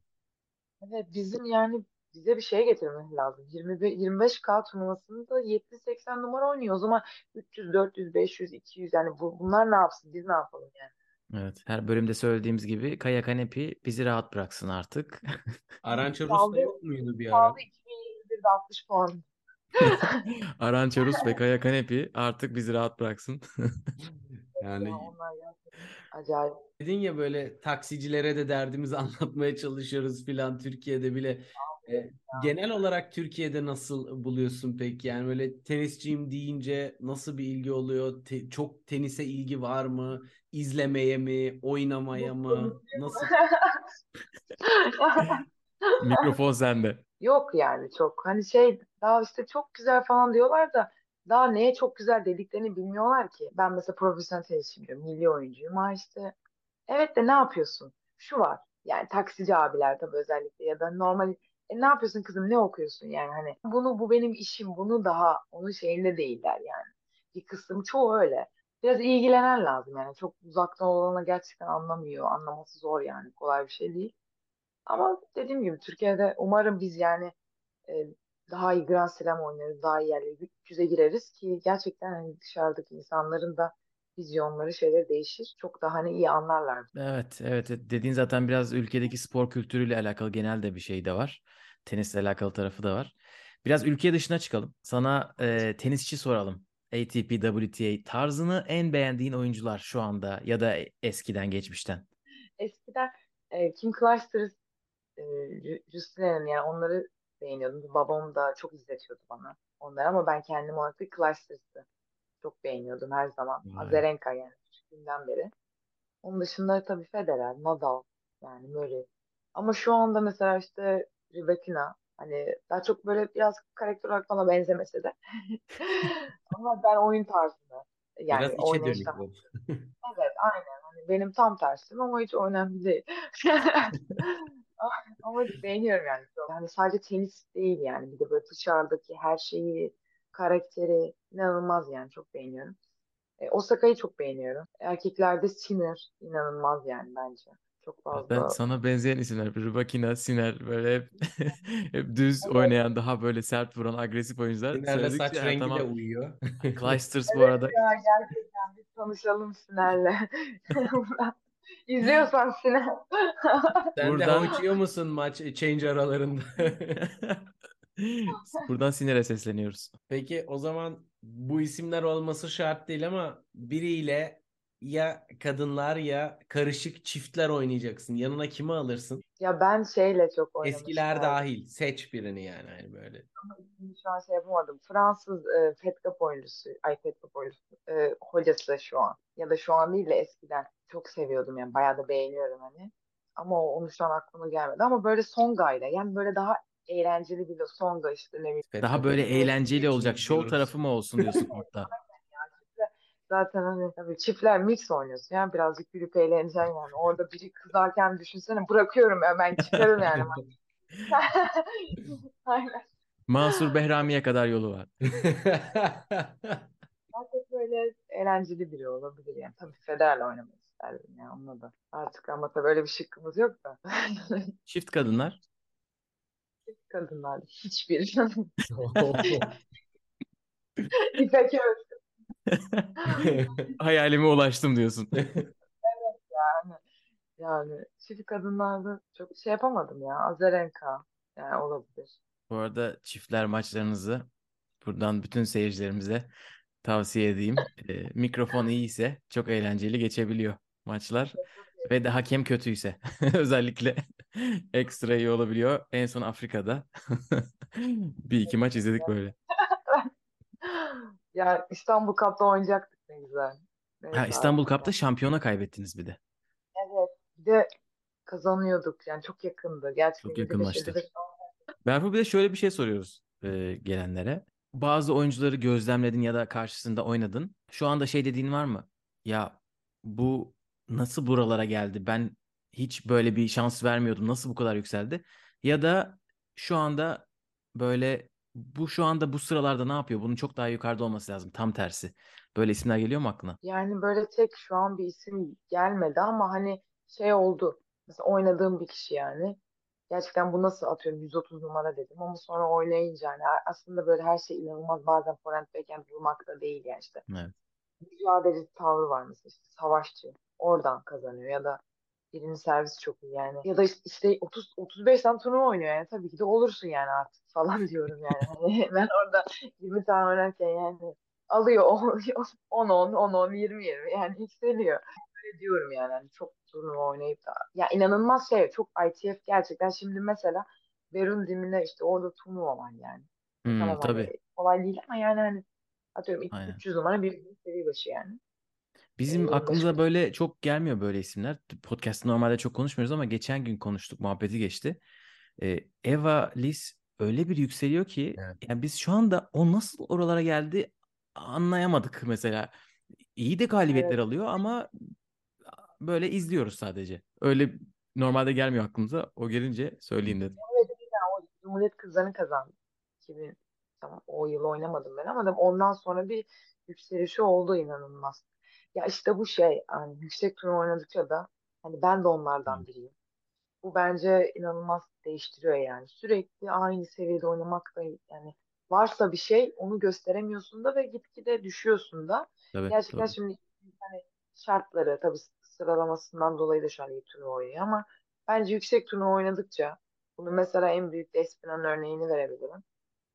Evet bizim yani bize bir şey getirmemiz lazım. 25, 25K turnuvasında 70-80 numara oynuyor. O zaman 300, 400, 500, 200 yani bu, bunlar ne yapsın? Biz ne yapalım yani? Evet, her bölümde söylediğimiz gibi Kaya Kanepi bizi rahat bıraksın artık. Arança Rus'ta yok muydu bir ara? Kaldı 2021'de 60 puan. Arança Rus ve Kaya Kanepi artık bizi rahat bıraksın. Yani Ya acayip. dedin ya böyle taksicilere de derdimizi anlatmaya çalışıyoruz filan Türkiye'de bile. E, genel olarak Türkiye'de nasıl buluyorsun peki? Yani böyle tenisçiyim deyince nasıl bir ilgi oluyor? Te- çok tenise ilgi var mı? İzlemeye mi? Oynamaya mı? Nasıl? Mikrofon sende. Yok yani çok. Hani şey daha işte çok güzel falan diyorlar da daha neye çok güzel dediklerini bilmiyorlar ki. Ben mesela profesyonel tenisçiyim. Milli oyuncuyum. Ha işte evet de ne yapıyorsun? Şu var. Yani taksici abiler tabii özellikle ya da normal e, ne yapıyorsun kızım ne okuyorsun yani hani bunu bu benim işim bunu daha onun şeyinde değiller yani. Bir kısım çoğu öyle. Biraz ilgilenen lazım yani. Çok uzaktan olana gerçekten anlamıyor. Anlaması zor yani. Kolay bir şey değil. Ama dediğim gibi Türkiye'de umarım biz yani e, daha iyi Grand Slam oynarız, daha iyi yerlere 300'e gireriz ki gerçekten hani dışarıdaki insanların da vizyonları şeyleri değişir. Çok daha hani iyi anlarlar. Evet, evet. evet. Dediğin zaten biraz ülkedeki spor kültürüyle alakalı genel de bir şey de var. Tenisle alakalı tarafı da var. Biraz ülke dışına çıkalım. Sana e, tenisçi soralım. ATP, WTA tarzını en beğendiğin oyuncular şu anda ya da eskiden, geçmişten. Eskiden e, Kim Clijsters, e, Ju- Justin'in yani onları beğeniyordum. Babam da çok izletiyordu bana onları ama ben kendim olarak da Clijsters'ı çok beğeniyordum her zaman. Vay. Azarenka yani küçüklüğümden beri. Onun dışında tabii Federer, Nadal yani Murray. Ama şu anda mesela işte Rybakina hani daha çok böyle biraz karakter olarak bana benzemese de ama ben oyun tarzını yani Biraz içe oynayıştan dönük bu. evet aynen hani benim tam tersim ama hiç önemli değil. Ama beğeniyorum yani. Yani sadece tenis değil yani. Bir de böyle dışarıdaki her şeyi, karakteri inanılmaz yani. Çok beğeniyorum. E, Osaka'yı çok beğeniyorum. Erkeklerde Sinner inanılmaz yani bence. Çok Ben fazla. sana benzeyen isimler. Rybakina, Sinner böyle hep, hep düz Evet, oynayan, daha böyle sert vuran, agresif oyuncular. Siner'le saç Söyledikçe ha, rengi de tamam. uyuyor. Clijsters bu arada ya gerçekten bir tanışalım Siner'le. İzliyorsan Siner. Sen de Buradan hoçuyor musun maç change aralarında? buradan Sinner'e sesleniyoruz. Peki o zaman bu isimler olması şart değil ama biriyle ya kadınlar ya karışık çiftler oynayacaksın. Yanına kimi alırsın? Ya ben şeyle çok oynamak Eskiler dahil. Seç birini yani hani böyle. Ama şu an şey yapamadım. Fransız e, Fed Cup oyuncusu, ay Fed Cup oyuncusu, e, hocası şu an. Ya da şu an değil de eskiden. Çok seviyordum yani. Bayağı da beğeniyorum hani. Ama o, onu şu an aklıma gelmedi. Ama böyle Songa'yla yani böyle daha eğlenceli bir de Songa işte ne bileyim. Daha böyle eğlenceli olacak. Şov tarafı mı olsun diyorsun orada? Zaten hani tabii çiftler mix oynuyorsun yani birazcık gülüp eğleneceksin yani. Orada biri kızarken düşünsene bırakıyorum ya ben çıkarım yani. Aynen. Mansur Behrami'ye kadar yolu var. Çok böyle eğlenceli biri olabilir yani. Tabii Federer'le oynamak isterdim ya onunla da. Artık ama tabii öyle bir şıkkımız yok da. Çift kadınlar. Kadınlar hiçbir. İpek Öz Hayalime ulaştım diyorsun. yani. Yani çift kadınlarda çok şey yapamadım ya. Azarenka yani olabilir. Bu arada çiftler maçlarınızı buradan bütün seyircilerimize tavsiye edeyim. Ee, mikrofon iyiyse çok eğlenceli geçebiliyor maçlar. Ve de hakem kötüyse özellikle ekstra iyi olabiliyor. En son Afrika'da bir iki maç izledik böyle. Ya İstanbul Cup'ta oynayacaktık ne güzel. Neyse Ha, İstanbul artık. Cup'ta şampiyona kaybettiniz bir de. Evet. Bir de kazanıyorduk yani çok yakındı. Gerçekten Çok yakın 7-5, maçtı. 7-5 Berfu bir de şöyle bir şey soruyoruz e, gelenlere. Bazı oyuncuları gözlemledin ya da karşısında oynadın. Şu anda şey dediğin var mı? Ya bu nasıl buralara geldi? Ben hiç böyle bir şans vermiyordum. Nasıl bu kadar yükseldi? Ya da şu anda böyle bu şu anda bu sıralarda ne yapıyor? Bunun çok daha yukarıda olması lazım. Tam tersi. Böyle isimler geliyor mu aklına? Yani böyle tek şu an bir isim gelmedi ama hani şey oldu. Mesela oynadığım bir kişi yani. Gerçekten bu nasıl atıyorum 130 numara dedim ama sonra oynayınca yani aslında böyle her şey inanılmaz bazen forehand backhand vurmak da değil yani işte. Evet. Mücadeleci tavrı var mesela işte savaşçı. Oradan kazanıyor ya da birinci servis çok iyi yani. Ya da işte, işte 30 35 tane turnuva oynuyor yani tabii ki de olursun yani artık falan diyorum yani. Hani ben orada 20 tane oynarken yani alıyor 10 10 10 10 20 20 yani yükseliyor. Öyle diyorum yani hani çok turnuva oynayıp da ya inanılmaz şey çok ITF gerçekten şimdi mesela Berun Dimine işte orada turnuva var yani. Hmm, Tamam hani tabii. kolay değil ama yani hani atıyorum Aynen. 300 numara bir seviye başı yani. Bizim 25 aklımıza böyle çok gelmiyor böyle isimler. Podcast'ta normalde çok konuşmuyoruz ama geçen gün konuştuk, muhabbeti geçti. Ee, Eva Liz öyle bir yükseliyor ki Evet. yani biz şu anda o nasıl oralara geldi anlayamadık mesela. İyi de galibiyetler Evet. alıyor ama böyle izliyoruz sadece. Öyle normalde gelmiyor aklımıza. O gelince söyleyeyim dedim. O Cumhuriyet Kızları'nı kazandı. 2000 tamam o yıl oynamadım ben ama da ondan sonra bir yükselişi oldu inanılmaz. Ya işte bu şey hani yüksek turnuva oynadıkça da hani ben de onlardan biriyim. Bu bence inanılmaz değiştiriyor yani. Sürekli aynı seviyede oynamak da yani varsa bir şey onu gösteremiyorsun da ve gitgide düşüyorsun da. Tabii, Gerçekten tabii. şimdi hani şartları tabii sıralamasından dolayı da şu an iyi turnuva oynuyor ama bence yüksek turnuva oynadıkça bunu mesela en büyük Despina'nın örneğini verebilirim.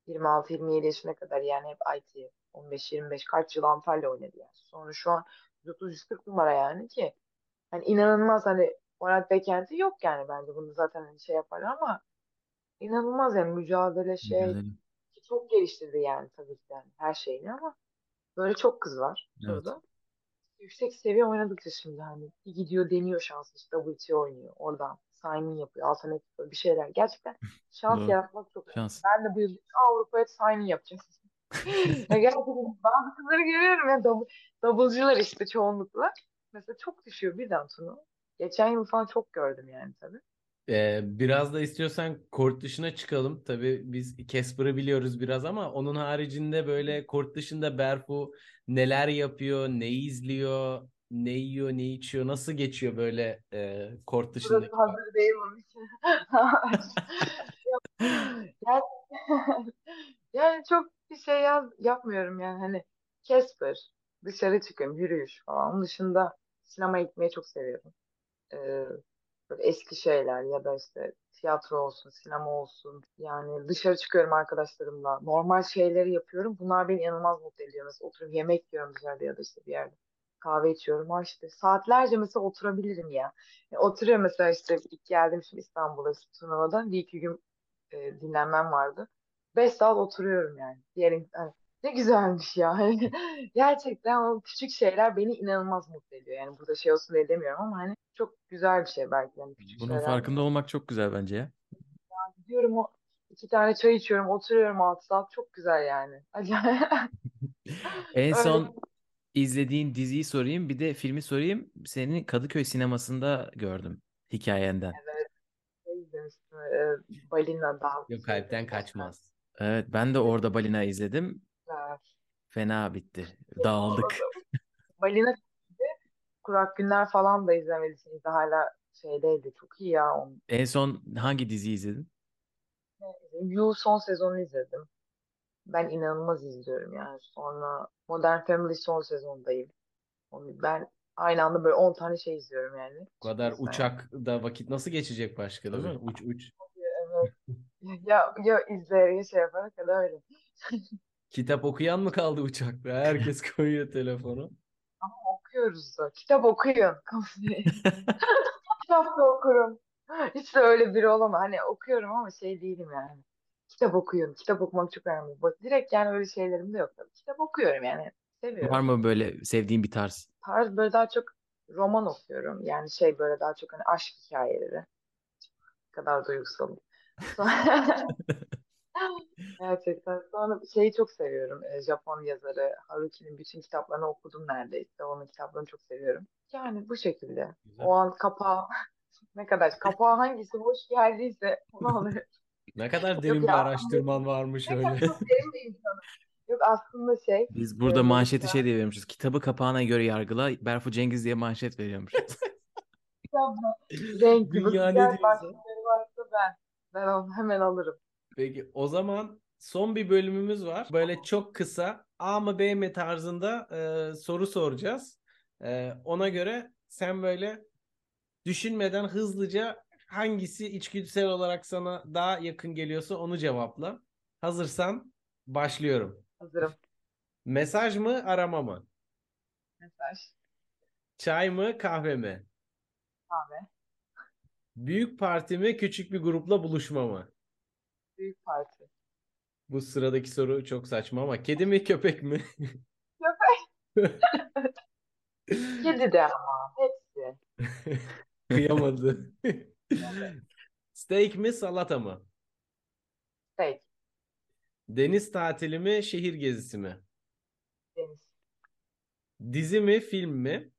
26-27 yaşına kadar yani hep IT 15-25 kaç yıl Antalya oynadı yani. Sonra şu an 130-140 numara yani ki hani inanılmaz hani Murat Bekent'i yok yani bence bunu zaten hani şey yapar ama inanılmaz yani mücadele şey Mücadele. çok geliştirdi yani tabii ki yani her şeyini ama böyle çok kız var Evet. burada. Yüksek seviye oynadıkça şimdi hani bir gidiyor deniyor şansı işte WTA oynuyor oradan signing yapıyor alternatif bir şeyler. Gerçekten şans Doğru. yaratmak çok. Şans. Ben de bu yıl Avrupa'ya signing yapacağım. Ya gerçekten bazı kızları görüyorum ya double, double'cılar işte çoğunlukla. Mesela çok düşüyor birden turnuva. Geçen yıl falan çok gördüm yani tabii. Ee, biraz da istiyorsan kort dışına çıkalım. Tabii biz Casper'ı biliyoruz biraz ama onun haricinde böyle kort dışında Berfu neler yapıyor, ne izliyor, ne yiyor, ne içiyor, nasıl geçiyor böyle e, kort dışındaki Burası hazır değil onun için. yani, yani çok bir şey yaz, yapmıyorum yani hani Casper, dışarı çıkıyorum, yürüyüş falan. Onun dışında sinemaya gitmeyi çok seviyorum. Ee, böyle eski şeyler ya da işte tiyatro olsun, sinema olsun. Yani dışarı çıkıyorum arkadaşlarımla. Normal şeyleri yapıyorum. Bunlar beni inanılmaz mutlu ediyor. Mesela oturup yemek yiyorum dışarıda ya da işte bir yerde. Kahve içiyorum. Ha işte saatlerce mesela oturabilirim ya. E, oturuyorum mesela işte ilk geldim şimdi İstanbul'a işte turnuvadan. Bir iki gün e, dinlenmem vardı. Beş saat oturuyorum yani. Diğer hani, ne güzelmiş ya. Hani gerçekten o küçük şeyler beni inanılmaz mutlu ediyor. Yani burada şey olsun diye demiyorum ama hani çok güzel bir şey belki. Yani küçük Bunun şeyler. farkında olmak çok güzel bence ya. Gidiyorum o iki tane çay içiyorum, oturuyorum altı saat. Çok güzel yani. Acayip. En Öyle. son izlediğin diziyi sorayım, bir de filmi sorayım. Seni Kadıköy sinemasında gördüm hikayenden. Evet. Şey izlemiştim. E, Balina Dağ. Yok kalpten kaçmaz. Evet, ben de orada Balina izledim. Fena bitti. Dağıldık. Balina Kurak Günler falan da izlemelisiniz. Hala şeydeydi. Çok iyi ya. Onun. En son hangi diziyi izledin? You son sezonu izledim. Ben inanılmaz izliyorum yani. Sonra Modern Family son sezondayım. Ben aynı anda böyle 10 tane şey izliyorum yani. Bu kadar Mesela. uçakta vakit nasıl geçecek başka değil mi? Uç uç. Evet. Ya, ya izleyerek şey yaparak ya da öyle. Kitap okuyan mı kaldı uçakta? Herkes koyuyor telefonu. Ama okuyoruz da. Kitap okuyun. Kitap da okurum. Hiç de öyle biri olamam. Hani okuyorum ama şey değilim yani. Kitap okuyun. Kitap okumak çok önemli. Bak, direkt yani öyle şeylerim de yok tabii. Kitap okuyorum yani. Seviyorum. Var mı böyle sevdiğin bir tarz? tarz böyle daha çok roman okuyorum. Yani şey böyle daha çok hani aşk hikayeleri. Ne kadar duygusalım. Gerçekten. Sonra şeyi çok seviyorum. E, Japon yazarı Haruki'nin bütün kitaplarını okudum neredeyse. Onun kitaplarını çok seviyorum. Yani bu şekilde. Güzel. O an kapağı ne kadar kapağı hangisi boş geldiyse onu alıyorum. Ne kadar derin Yok bir ya, araştırman varmış Ne kadar öyle. çok derin bir insanım. Yok aslında şey Biz burada e, manşeti mesela şey diye veriyormuşuz. Kitabı kapağına göre yargıla. Berfu Cengiz diye manşet veriyormuşuz. renk gibi Dünya ne diyorsa. varsa ben. Ben onu hemen alırım. Peki o zaman son bir bölümümüz var. Böyle çok kısa A mı B mi tarzında e, soru soracağız. E, ona göre sen böyle düşünmeden hızlıca hangisi içgüdüsel olarak sana daha yakın geliyorsa onu cevapla. Hazırsan başlıyorum. Hazırım. Mesaj mı, arama mı? Mesaj. Çay mı, kahve mi? Kahve. Büyük parti mi, küçük bir grupla buluşma mı? Büyük parti. Bu sıradaki soru çok saçma ama kedi mi, köpek mi? Kedi de ama. Hepsi. Kıyamadı. Steak mi, salata mı? Steak. Deniz tatili mi, şehir gezisi mi? Deniz. Dizi mi, film mi?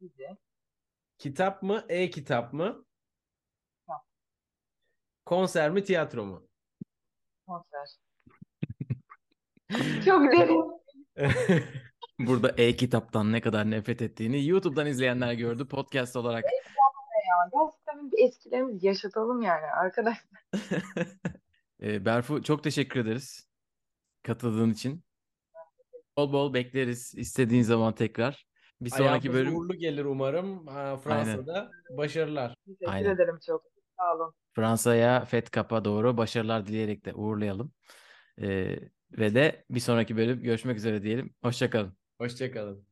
Dizi. Kitap mı, e-kitap mı? Konser mi, tiyatro mu? Konser. Çok derin. Burada e-kitaptan ne kadar nefret ettiğini YouTube'dan izleyenler gördü. Podcast olarak Ya, gerçekten bir eskilerimizi yaşatalım yani arkadaşlar. Ee, Berfu çok teşekkür ederiz katıldığın için. Bol bol bekleriz istediğin zaman tekrar. Bir sonraki Ayağımız bölüm uğurlu gelir umarım. Ha, Fransa'da başarılar. Teşekkür Aynen. ederim çok. Sağ olun. Fransa'ya Fed Cup'a doğru başarılar dileyerek de uğurlayalım. Ee, ve de bir sonraki bölüm görüşmek üzere diyelim. Hoşçakalın. Hoşçakalın.